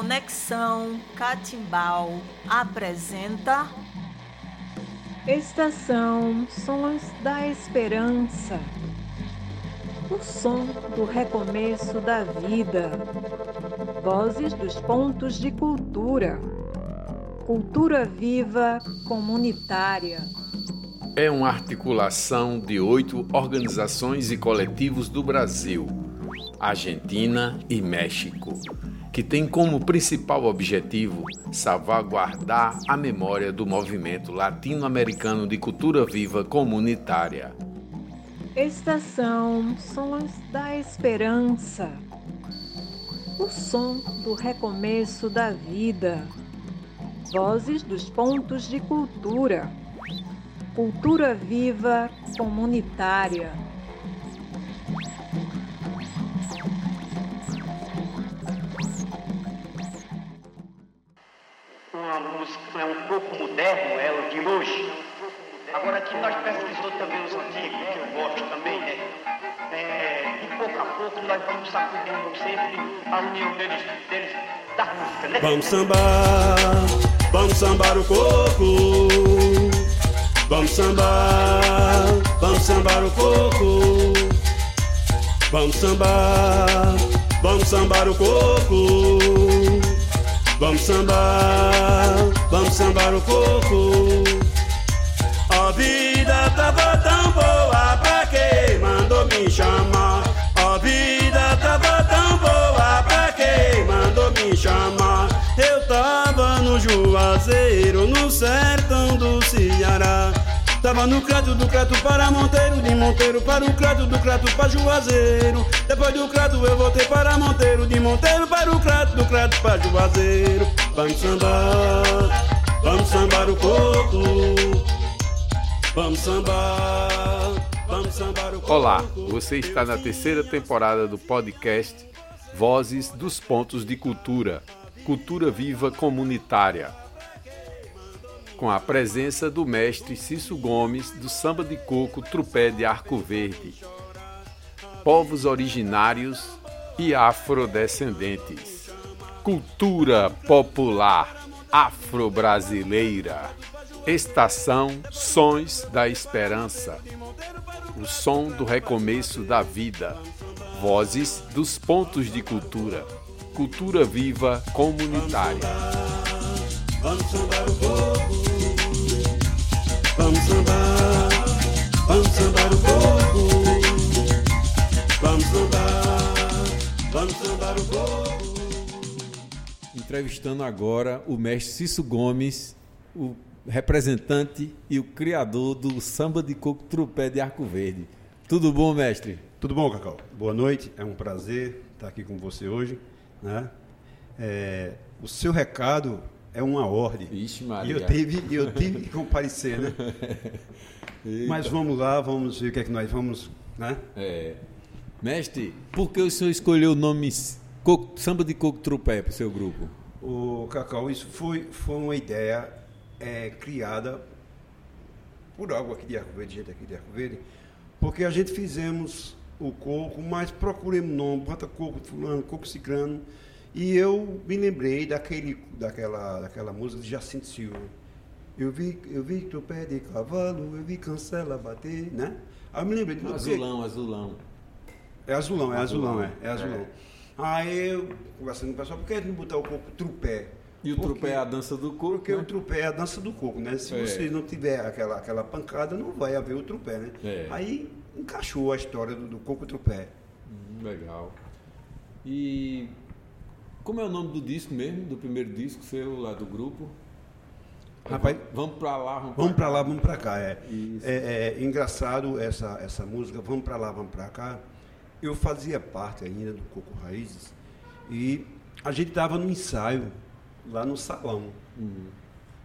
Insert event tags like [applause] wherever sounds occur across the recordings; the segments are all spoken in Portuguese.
Conexão Catimbau apresenta Estação Sons da Esperança. O som do recomeço da vida. Vozes dos pontos de cultura. Cultura viva comunitária. É uma articulação de oito organizações e coletivos do Brasil, Argentina e México que tem como principal objetivo salvaguardar a memória do movimento latino-americano de cultura viva comunitária. Estação Sons da Esperança. O som do recomeço da vida. Vozes dos pontos de cultura. Cultura viva comunitária. Moderno, ela de hoje. Agora aqui nós pesquisamos também os antigos, que eu gosto também, né? É, e pouco a pouco nós vamos sacudindo sempre a união deles, deles da música, né? Vamos sambar, vamos sambar o coco. Vamos sambar, vamos sambar o coco. Vamos sambar, vamos sambar o coco. Vamos sambar, vamos sambar o coco. A vida tava tão boa, pra quem mandou me chamar? A vida tava tão boa, pra quem mandou me chamar? Eu tava no Juazeiro, no sertão do Ceará. Tava no crato do crato para Monteiro, de Monteiro para o crato, do crato para Juazeiro. Depois do crato eu voltei para Monteiro, de Monteiro para o crato, do crato para Juazeiro. Vamos sambar, vamos sambar o coco. Vamos sambar, vamos sambar o coco. Olá, você está na terceira temporada do podcast Vozes dos Pontos de Cultura, Cultura Viva Comunitária com a presença do mestre Cício Gomes do Samba de Coco Trupé de Arco Verde, povos originários e afrodescendentes, cultura popular afro-brasileira, estação Sons da Esperança, o som do recomeço da vida, vozes dos pontos de cultura, cultura viva comunitária. Vamos sambar o coco. Vamos sambar, vamos sambar o coco. Vamos sambar, vamos sambar o coco. Entrevistando agora o mestre Cício Gomes, o representante e o criador do samba de coco Trupé de Arco Verde. Tudo bom, mestre? Tudo bom, Cacau? Boa noite, é um prazer estar aqui com você hoje. Né? É, o seu recado é uma ordem. Ixi, E Maria. eu tive, eu tive que comparecer, né? [laughs] Mas vamos lá, vamos ver o que é que nós vamos, né? É. Mestre, por que o senhor escolheu o nome coco- Samba de Coco Trupé para o seu grupo? O Cacau, isso foi, foi uma ideia é, criada por algo aqui de Arco Verde, gente aqui de Arco Verde, porque a gente fizemos o coco, mas procuremos nome, bota coco fulano, coco ciclano, e eu me lembrei daquele, daquela, daquela música de Jacinto Silva. Eu vi, eu vi tropé de cavalo, eu vi cancela bater, né? Aí eu me lembrei. Azulão, azulão. É azulão, é azulão, Azulão, é, é azulão. Aí eu, conversando com o pessoal, por que a gente não botar o coco trupé? E o Porque- trupé é a dança do coco, Porque né? o trupé é a dança do coco, né? Se É. você não tiver aquela, aquela pancada, não vai haver o trupé, né? É. Aí encaixou a história do, do coco trupé. Hum, legal. E como é o nome do disco mesmo, do primeiro disco seu lá do grupo? Rapaz, vamos pra lá, vamos, Vamos pra pra lá, vamos pra cá. É, é, é engraçado essa, essa música, vamos pra lá, vamos pra cá. Eu fazia parte ainda do Coco Raízes e a gente estava no ensaio lá no salão,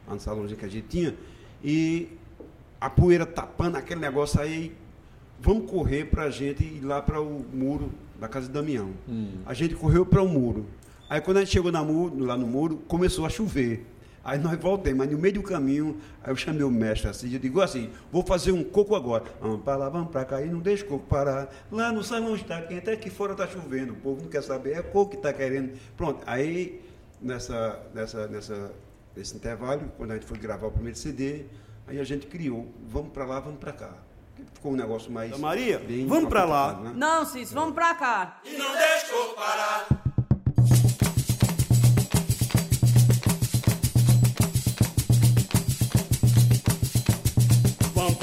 lá no salãozinho que a gente tinha, e a poeira tapando aquele negócio aí, vamos correr pra gente ir lá para o muro da casa de Damião. A gente correu para o muro. Aí quando a gente chegou na muro, lá no muro, começou a chover. Aí nós voltamos, mas no meio do caminho, aí eu chamei o mestre assim, eu digo assim, vou fazer um coco agora. Vamos para lá, vamos para cá, e não deixa o coco parar. Lá no salão está quente, até que fora está chovendo, o povo não quer saber, é coco que está querendo. Pronto, aí nessa, nessa, nessa, nesse intervalo, quando a gente foi gravar o primeiro CD, aí a gente criou, vamos para lá, vamos para cá. Ficou um negócio mais. Maria, bem vamos pra lá. né? Não, Cícero, vamos pra cá. E não deixou parar.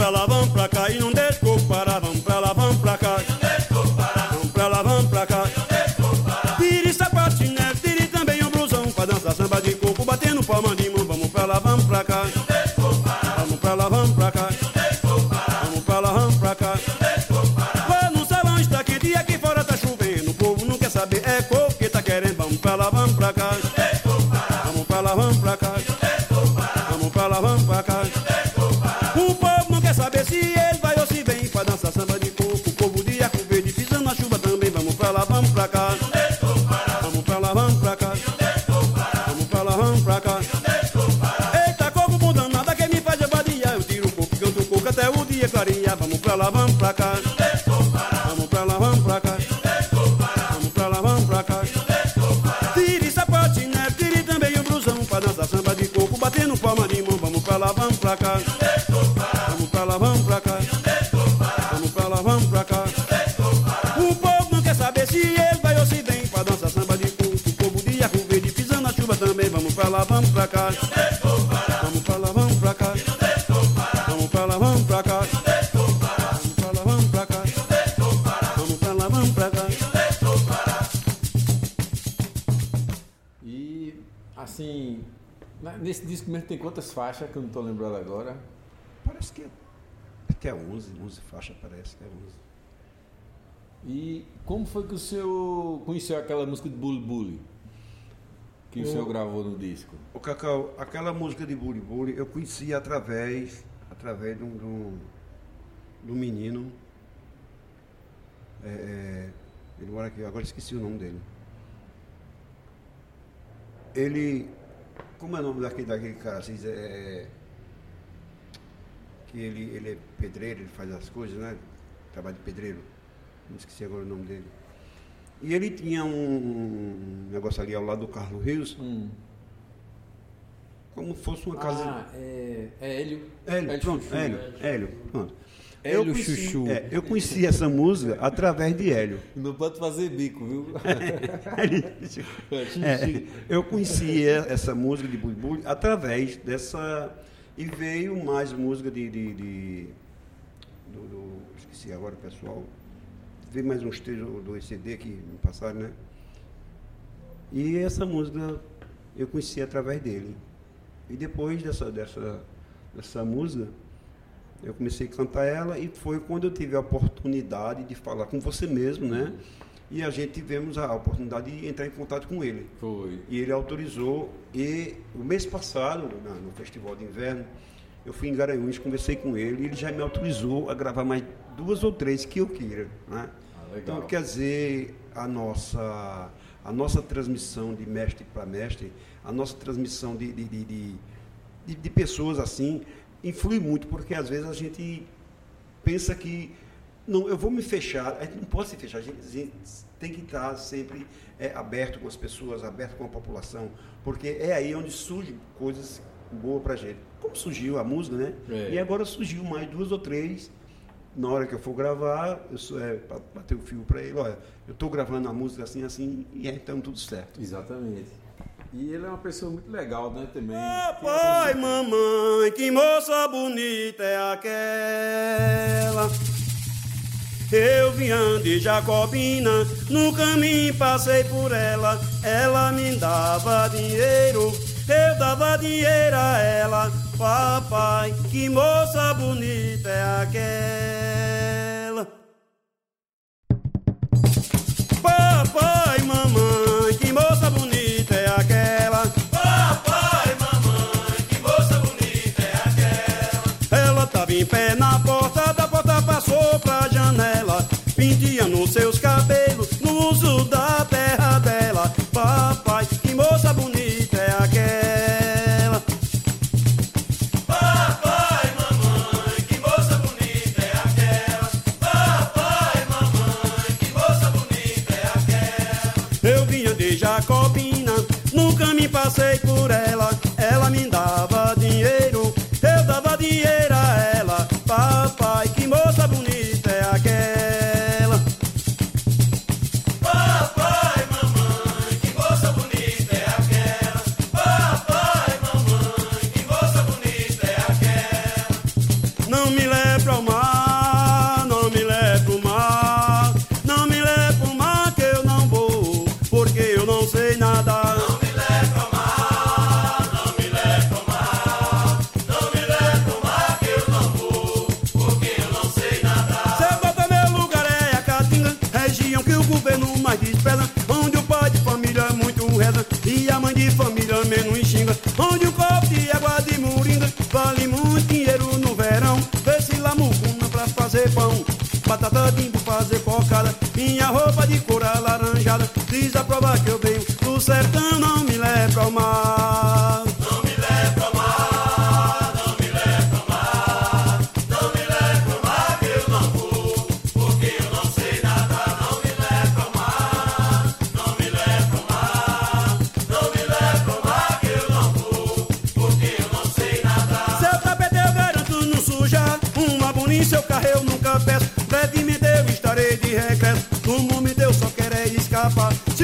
Pra lá, vamos pra cá e não deixou parar. Vamos pra lá, vamos pra cá. Vamos pra lá, vamos pra cá. Tire sapatinete, tire também o blusão pra dançar samba de coco, batendo palma de mão. Vamos pra lá, vamos pra cá. Lá, vamos pra cá. Vamos pra lá, vamos pra cá. Vamos pra lá, vamos pra cá. Tire sapatinete, tire também o blusão pra dançar samba de coco, batendo palma de mão. Vamos pra lá, vamos pra cá. Vamos pra lá, vamos pra cá. Vamos pra lá, vamos pra cá. O povo não quer saber se ele vai ou se vem pra dançar samba de coco. O povo de arco verde pisando na chuva também. Vamos pra lá, vamos pra cá. Assim, nesse disco mesmo tem quantas faixas que eu não estou lembrando agora? Parece que é, que é 11, 11 faixas, parece que é 11. E como foi que o senhor conheceu aquela música de Bully Bully? Que o O- senhor gravou no disco? O Cacau, aquela música de Buri eu conheci através, através de um, de um, de um menino. É, é, ele mora aqui, agora esqueci o nome dele. Ele. Como é o nome daquele, daquele cara? Assim, é, que ele, ele é pedreiro, ele faz as coisas, né? Trabalho de pedreiro. Não esqueci agora o nome dele. E ele tinha um negócio ali ao lado do Carlos Rios, Hum. como fosse uma casa. Ah, é, é Hélio. Hélio, pronto, Chuchu. Hélio, Hélio, pronto. Hélio eu conheci, Chuchu. é, eu conheci essa música através de Hélio. Não pode fazer bico, viu? [laughs] É, eu conheci essa música de Bui através dessa. E veio mais música de. de, de- do, do- esqueci agora, pessoal. Veio mais uns três do do CD que me passaram, né? E essa música eu conheci através dele. E depois dessa, dessa, dessa música, eu comecei a cantar ela e foi quando eu tive a oportunidade de falar com você mesmo, né? E a gente tivemos a oportunidade de entrar em contato com ele. Foi. E ele autorizou. E o mês passado, no Festival de Inverno, eu fui em Garanhuns, conversei com ele e ele já me autorizou a gravar mais duas ou três que eu queira. Né? Ah, legal. Então, quer dizer, a nossa, a nossa transmissão de mestre para mestre, a nossa transmissão de, de, de, de- de pessoas assim, influi muito, porque às vezes a gente pensa que não, eu vou me fechar, a gente não pode se fechar, a gente, a gente tem que estar sempre é, aberto com as pessoas, aberto com a população, porque é aí onde surgem coisas boas para a gente. Como surgiu a música, né? É. E agora surgiu mais duas ou três. Na hora que eu for gravar, eu sou, é, bater o fio para ele, olha, eu estou gravando a música assim, assim, e é, então tudo certo. Exatamente. E ele é uma pessoa muito legal, né, também. Papai, mamãe, que moça bonita é aquela. Eu vinha de Jacobina, no caminho passei por ela. Ela me dava dinheiro, eu dava dinheiro a ela. Papai, que moça bonita é aquela. Pra janela. Penteando seus cabelos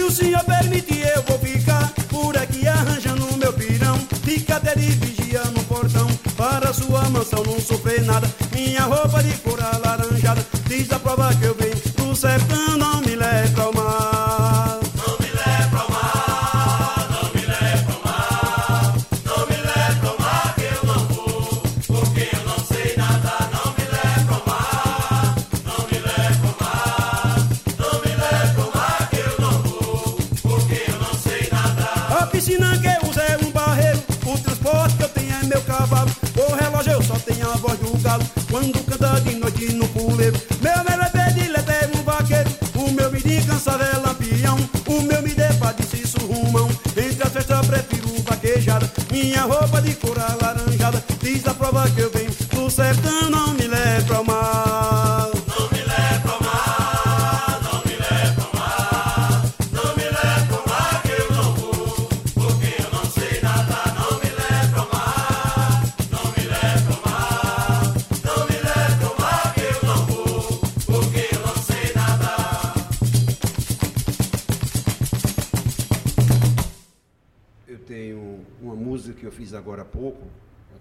escapar. Se meu cavalo, o relógio eu só tenho a voz do galo, quando canta de noite no puleiro. Meu melhor predileta é um vaqueiro, o meu me de cansado é lampião, o meu me de de surrumão. Entre as festas prefiro vaquejada, minha roupa de cor alaranjada, diz a prova que eu venho do sertão, não me leve ao mar.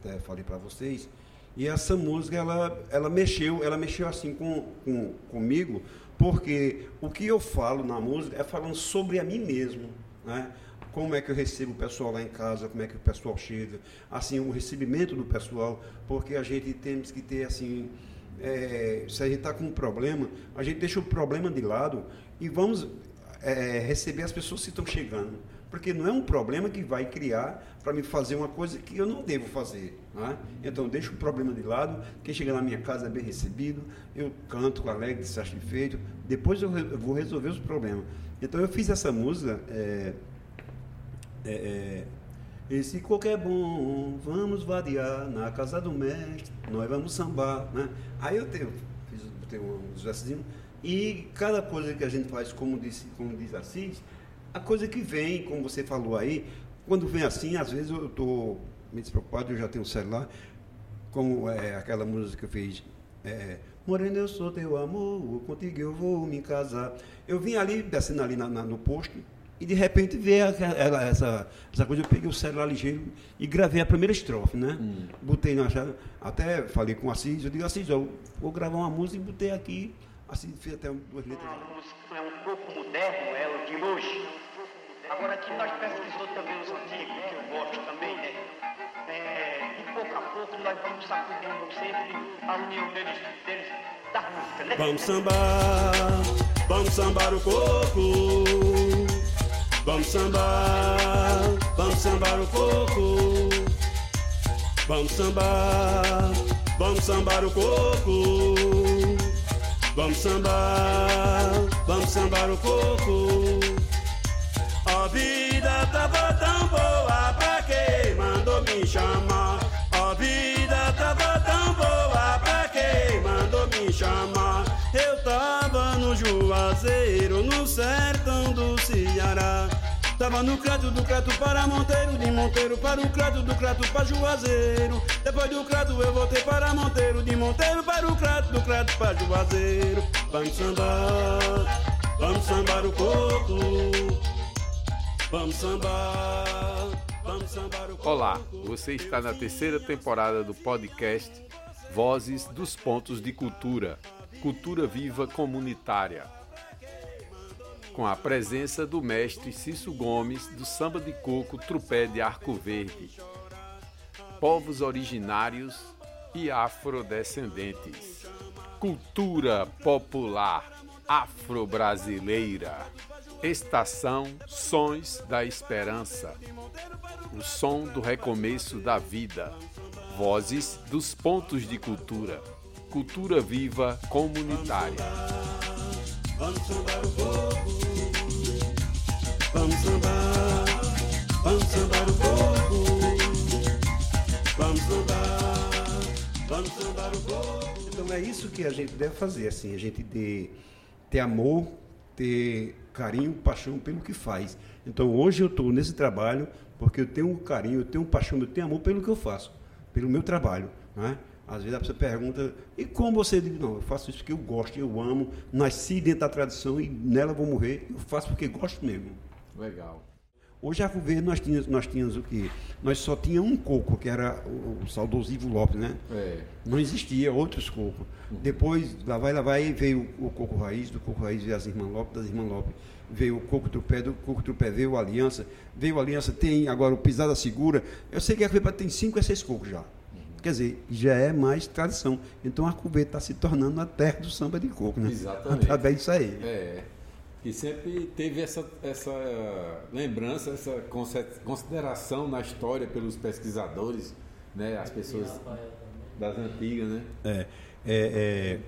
Até falei para vocês, e essa música ela, ela mexeu, ela mexeu assim com, com, comigo, porque o que eu falo na música é falando sobre a mim mesmo, né? Como é que eu recebo o pessoal lá em casa, como é que o pessoal chega, assim, o recebimento do pessoal, porque a gente temos que ter assim, é, se a gente está com um problema, a gente deixa o problema de lado e vamos é, receber as pessoas que estão chegando. Porque não é um problema que vai criar para me fazer uma coisa que eu não devo fazer. Né? Então, deixa o problema de lado. Quem chega na minha casa é bem recebido. Eu canto alegre, satisfeito. Depois eu, eu vou resolver os problemas. Então, eu fiz essa música. É, é, é, esse coco é bom, vamos vadiar na casa do mestre, nós vamos sambar, né? Aí eu tenho, fiz tenho uns versinhos, e cada coisa que a gente faz, como, disse, como diz Assis, a coisa que vem, como você falou aí, quando vem assim, às vezes eu estou me despreocupado, eu já tenho um celular, como é, aquela música que eu fiz, é, Morena, eu sou teu amor, contigo eu vou me casar. Eu vim ali, descendo ali na- na- no posto, e de repente veio aquela- ela- essa, essa coisa, eu peguei o celular ligeiro e gravei a primeira estrofe, né? Botei na chave, até falei com o Assis, eu digo, Assis, eu vou gravar uma música e botei aqui, Assis fez até duas letras. Uma música é um pouco moderno, ela de hoje. Agora aqui nós pesquisamos também os antigos, que eu gosto também, né? É, de pouco a pouco nós vamos sacudindo sempre a união deles, deles da música, né? Vamos sambar, vamos sambar o coco. Vamos sambar, vamos sambar o coco. Vamos sambar, vamos sambar o coco. Vamos sambar, vamos sambar o coco. A vida tava tão boa pra quem mandou me chamar. A vida tava tão boa pra quem mandou me chamar. Eu tava no Juazeiro, no sertão do Ceará. Tava no crato, do crato para Monteiro, de Monteiro para o crato, do crato para Juazeiro. Depois do crato eu voltei para Monteiro, de Monteiro para o crato, do crato para Juazeiro. Vamos sambar, vamos sambar o coco. Vamos sambar, vamos sambar o coco. Olá, você está na terceira temporada do podcast Vozes dos Pontos de Cultura, Cultura Viva Comunitária com a presença do mestre Cício Gomes do Samba de Coco Trupé de Arco Verde, povos originários e afrodescendentes, cultura popular afro-brasileira, estação Sons da Esperança, o som do recomeço da vida, vozes dos pontos de cultura, cultura viva comunitária. Vamos sambar o coco. Vamos sambar, vamos sambar o coco. Vamos sambar, vamos sambar o. Então é isso que a gente deve fazer, assim, a gente ter, ter amor, ter carinho, paixão pelo que faz. Então hoje eu estou nesse trabalho porque eu tenho um carinho, eu tenho paixão, eu tenho amor pelo que eu faço, pelo meu trabalho. Né? Às vezes a pessoa pergunta, e como você diz? Não, eu faço isso porque eu gosto, eu amo, nasci dentro da tradição e nela vou morrer, eu faço porque gosto mesmo. Legal. Hoje a governo nós tínhamos, nós tínhamos o quê? Nós só tínhamos um coco, que era o, o saudoso Ivo Lopes, né? É. Não existia outros cocos. Depois, lá vai, lá vai, veio o coco raiz, do coco raiz veio as irmãs Lopes, das irmãs Lopes. Veio o coco trupé, do coco trupé veio a Aliança. Veio a Aliança, tem agora o Pisada Segura. Eu sei que a Arco tem cinco a seis cocos já. Quer dizer, já é mais tradição. Então a Arco está se tornando a terra do samba de coco, né? Exatamente. Através disso aí. É. E sempre teve essa, essa lembrança, essa consideração na história pelos pesquisadores, né? As pessoas das antigas, né? É, é, é,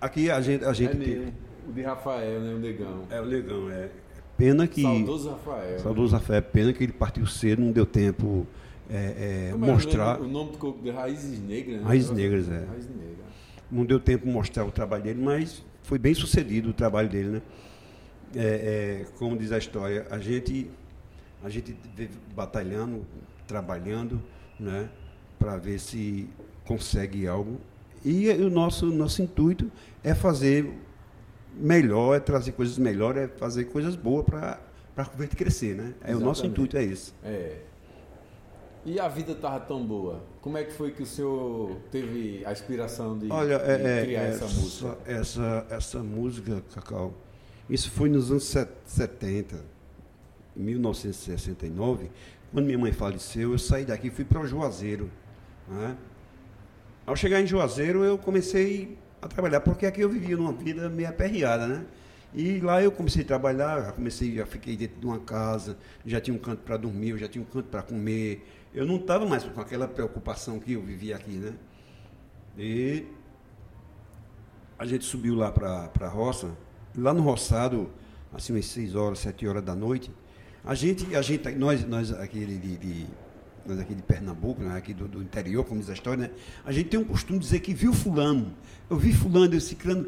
aqui a gente, a gente é tem- mesmo. O de Rafael, né? O negão. É o Legão, é. Pena que. Saudoso Rafael. Saudoso Rafael, pena que ele partiu cedo, não deu tempo é, é, era mostrar. O nome do coco de Raízes Negras, né? Raízes Negras, é. Raízes Negras. Não deu tempo de mostrar o trabalho dele, mas foi bem sucedido o trabalho dele, né? É, é, como diz a história, a gente, a gente batalhando, trabalhando, né? Para ver se consegue algo. E o nosso, nosso intuito é fazer melhor, é trazer coisas melhores, é fazer coisas boas para a Juventude crescer, né? É o nosso Exatamente. intuito, é esse. É. E a vida estava tão boa. Como é que foi que o senhor teve a inspiração de, Olha, é, é, criar é, essa música? Essa, essa música, Cacau, isso foi nos anos set- 70, em 1969, quando minha mãe faleceu, eu saí daqui e fui para o Juazeiro. Né? Ao chegar em Juazeiro, eu comecei a trabalhar, porque aqui eu vivia numa vida meio aperreada, né? E lá eu comecei a trabalhar, já comecei, já fiquei dentro de uma casa, já tinha um canto para dormir, eu já tinha um canto para comer. Eu não estava mais com aquela preocupação que eu vivia aqui, né? E a gente subiu lá para a roça, lá no roçado, assim umas 6 horas, 7 horas da noite, a gente, a gente nós, nós aqui de, de- nós aqui de Pernambuco, né, aqui do, do interior, como diz a história, né, a gente tem um costume de dizer que viu fulano, eu vi fulano, eu ciclano,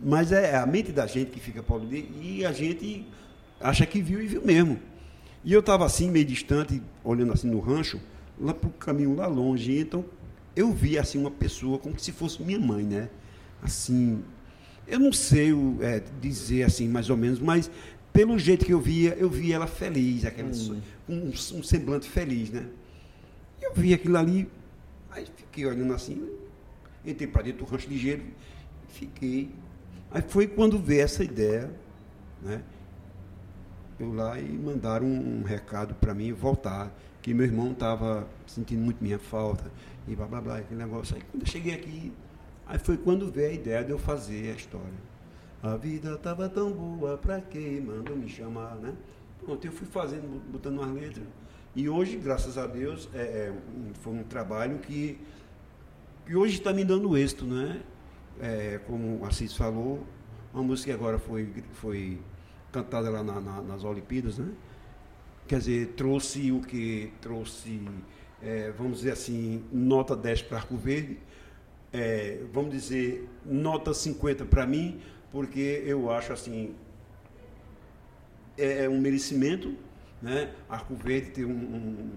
mas é a mente da gente que fica Paulo e a gente acha que viu e viu mesmo. E eu estava assim, meio distante, olhando assim no rancho, lá para o caminho lá longe. Então eu vi assim uma pessoa como se fosse minha mãe, né? Assim, eu não sei é, dizer assim mais ou menos, mas pelo jeito que eu via, eu via ela feliz, aquela, um, um semblante feliz, né? Eu vi aquilo ali, aí fiquei olhando assim, entrei para dentro do rancho ligeiro, fiquei. Aí foi quando veio essa ideia, né? Eu lá e mandaram um, recado para mim voltar, que meu irmão estava sentindo muito minha falta, e blá blá blá, aquele negócio. Aí quando eu cheguei aqui, aí foi quando veio a ideia de eu fazer a história. A vida estava tão boa, pra que mandou me chamar, né? Pronto, eu fui fazendo, botando umas letras. E hoje, graças a Deus, é, é, foi um trabalho que, que hoje está me dando êxito, né? É, como o Assis falou, uma música que agora foi, foi cantada lá na- na- nas Olimpíadas, né? Quer dizer, trouxe o que? Trouxe, é, vamos dizer assim, nota 10 para Arco Verde, é, vamos dizer, nota 50 para mim, porque eu acho assim, é, é um merecimento, né? Arco Verde tem um, um,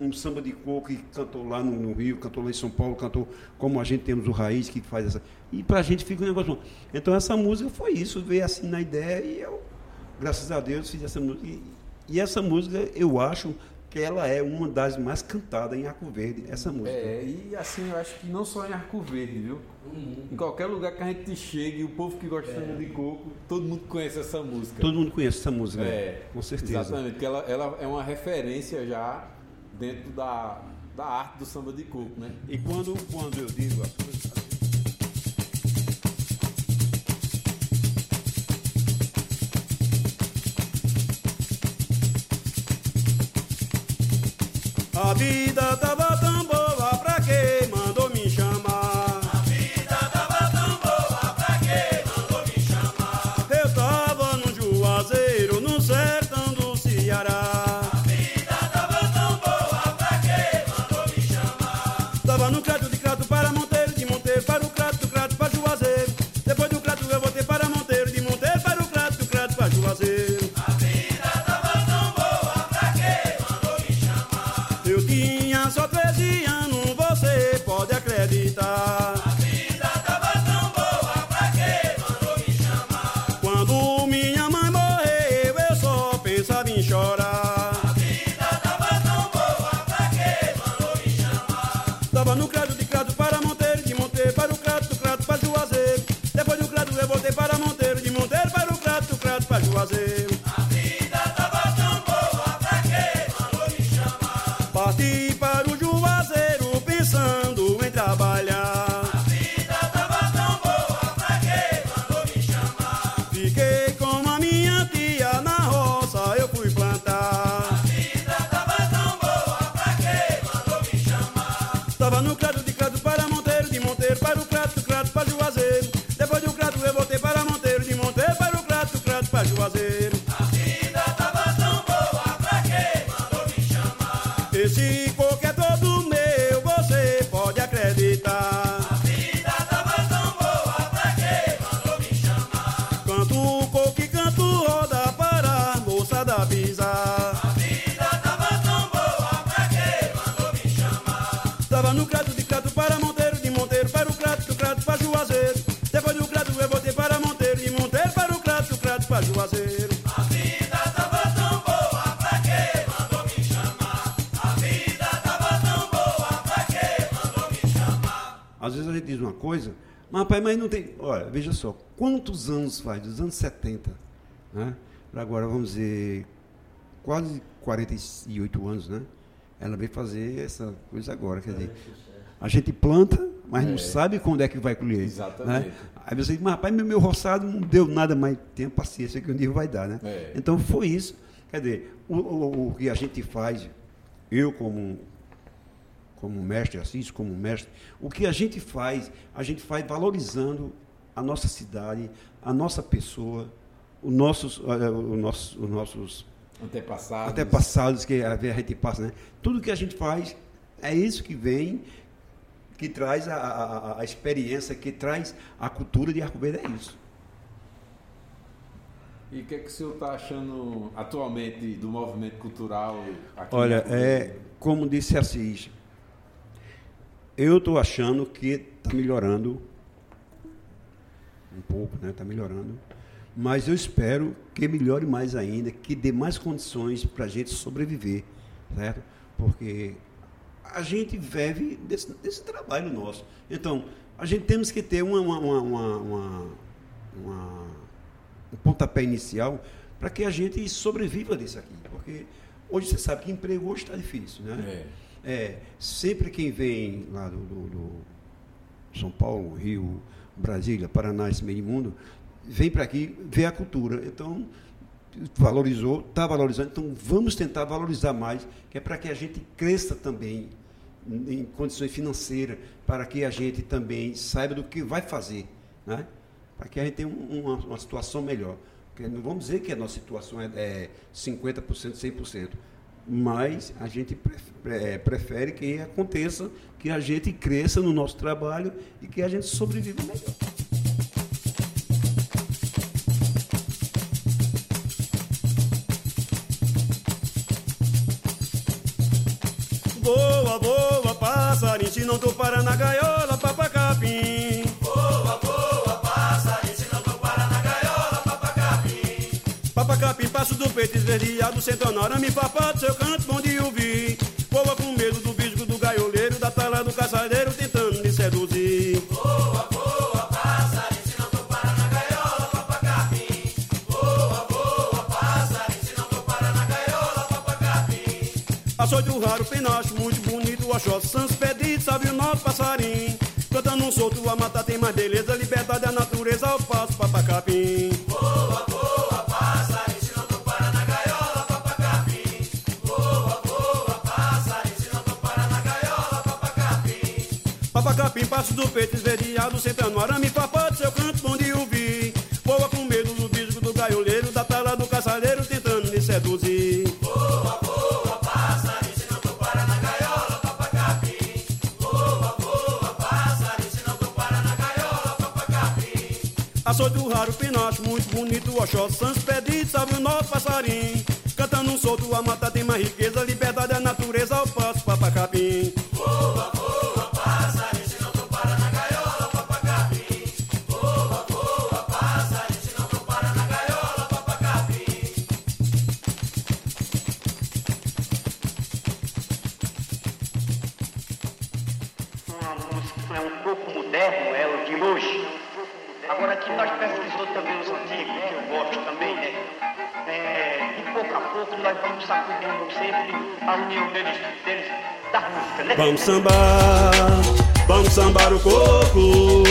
um samba de coco que cantou lá no, no, Rio, cantou lá em São Paulo, cantou como a gente temos o Raiz que faz essa. E para a gente fica um negócio bom. Então essa música foi isso, veio assim na ideia e eu, graças a Deus, fiz essa música. E, e essa música eu acho que ela é uma das mais cantadas em Arco Verde, essa música. É, e assim, eu acho que não só em Arco Verde, viu? Uhum. Em qualquer lugar que a gente chegue, o povo que gosta é. de coco, todo mundo conhece essa música. Todo mundo conhece essa música, é, com certeza. Exatamente, porque ela, ela é uma referência já dentro da, da arte do samba de coco, né? E quando, quando eu digo as coisas A vida vezes a gente diz uma coisa, mas rapaz, mas não tem. Olha, veja só, quantos anos faz? Dos anos 70, né? Pra agora, vamos dizer, quase 48 anos, né? Ela veio fazer essa coisa agora, quer dizer, a gente planta, mas não sabe quando é que vai colher. Exatamente. Né? Aí você diz, mas rapaz, meu, meu roçado não deu nada, mas tenha paciência que um dia vai dar, né? É. Então foi isso. Quer dizer, o, o, o que a gente faz, eu como como mestre Assis, como mestre, o que a gente faz, a gente faz valorizando a nossa cidade, a nossa pessoa, os nossos, eh, os nossos, os nossos Antepassados. antepassados que a gente passa, né? Tudo que a gente faz é isso que vem, que traz a, a, a- experiência, que traz a cultura de Arco Verde, é isso. E o que, é que o senhor está achando atualmente do movimento cultural aqui? Olha, é, como disse Assis, eu estou achando que está melhorando um pouco, né? Está melhorando. Mas eu espero que melhore mais ainda, que dê mais condições para a gente sobreviver, certo? Porque a gente vive desse, desse trabalho nosso. Então, a gente temos que ter uma, uma, uma, uma- um pontapé inicial para que a gente sobreviva disso aqui. Porque hoje você sabe que emprego hoje está difícil, né? É, sempre quem vem lá do, do- do São Paulo, Rio, Brasília, Paraná, esse meio mundo, vem para aqui ver a cultura. Então, valorizou, está valorizando, então vamos tentar valorizar mais, que é para que a gente cresça também em condições financeiras, para que a gente também saiba do que vai fazer, né? para que a gente tenha um- uma, uma situação melhor. Porque não vamos dizer que a nossa situação é, é 50%, 100%, mas a gente eh, prefere que aconteça, que a gente cresça no nosso trabalho e que a gente sobreviva melhor. Boa, boa, passarinho, não tô parando na gaiola, papacá. Papacapim. Papacapim, passo do peito esverdeado, sentando arame, papado, seu canto bom de ouvir. Voa com medo do bisco do gaioleiro, da tala do caçadeiro, tentando me seduzir. Voa, voa, passarinho, se não tu para na gaiola, papacapim. Voa, voa, passarinho, se não tu para na gaiola, papacapim. Açoite o raro, penacho, muito bonito, Oxóssi, Santos, Pedido, sabe o nosso passarinho. Cantando um solto, a mata tem mais beleza, liberdade a natureza, ao passo, papacapim. Voa, do peito esverdeado, sentando arame, papado, seu canto bom de ouvir. Voa com medo do bisco do gaioleiro, da tala do caçadeiro, tentando me seduzir. Voa, voa, passarinho, se não tu para na gaiola, papacapim. Voa, voa, passarinho, se não tu para na gaiola, papacapim. Açoite o raro, penacho, muito bonito, o Oxóssi, Santos, Pedido, sabe o nosso passarinho. Cantando um solto, a mata tem mais riqueza, liberdade a natureza, ao passo, papacapim. Sempre a união deles, deles da música, né? Vamos sambar, vamos sambar o coco.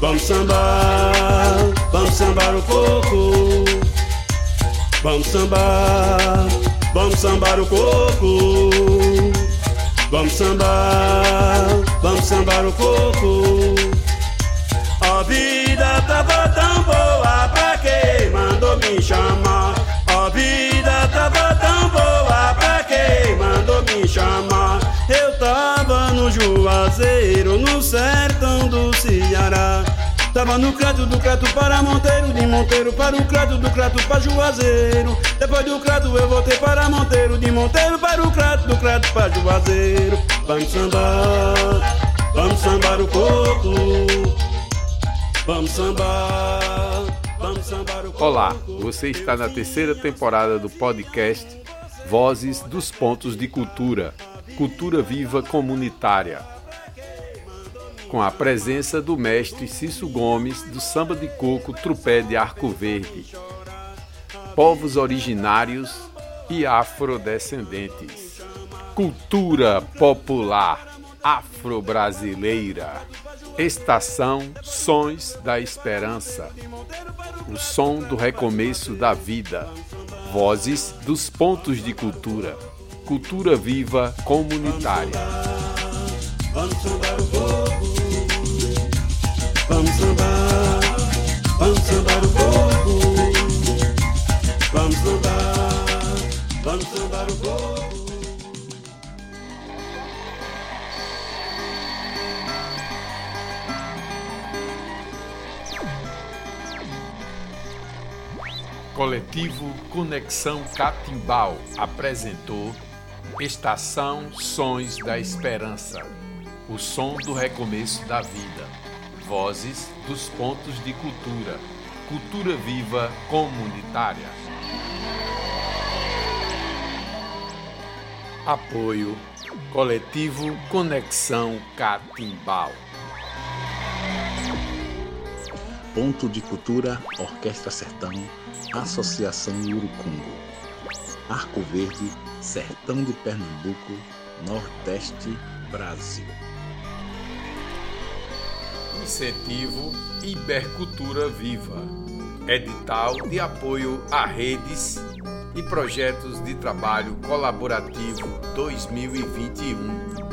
Vamos sambar, vamos sambar o coco. Vamos sambar, vamos sambar o coco. Vamos sambar, vamos sambar o coco. A vida tava tão boa pra quem mandou me chamar. Vida tava tão boa pra quem mandou me chamar. Eu tava no Juazeiro, no sertão do Ceará. Tava no crato do crato para Monteiro, de Monteiro para o crato, do crato para Juazeiro. Depois do crato eu voltei para Monteiro, de Monteiro para o crato, do crato para Juazeiro. Vamos sambar, vamos sambar o coco. Vamos sambar, vamos sambar. Olá, você está na terceira temporada do podcast Vozes dos Pontos de Cultura, Cultura Viva Comunitária, com a presença do mestre Cício Gomes do Samba de Coco Trupé de Arco Verde, povos originários e afrodescendentes, cultura popular afro-brasileira. Estação Sons da Esperança. O som do recomeço da vida. Vozes dos pontos de cultura. Cultura viva comunitária. Vamos sambar o coco. Vamos sambar, vamos sambar o coco. Vamos sambar, vamos sambar o coco. Coletivo Conexão Catimbau apresentou Estação Sons da Esperança. O som do recomeço da vida. Vozes dos pontos de cultura. Cultura viva comunitária. Apoio Coletivo Conexão Catimbau. Ponto de Cultura, Orquestra Sertão, Associação Urucungo. Arco Verde, Sertão de Pernambuco, Nordeste, Brasil. Incentivo Ibercultura Viva. Edital de apoio a redes e projetos de trabalho colaborativo 2021.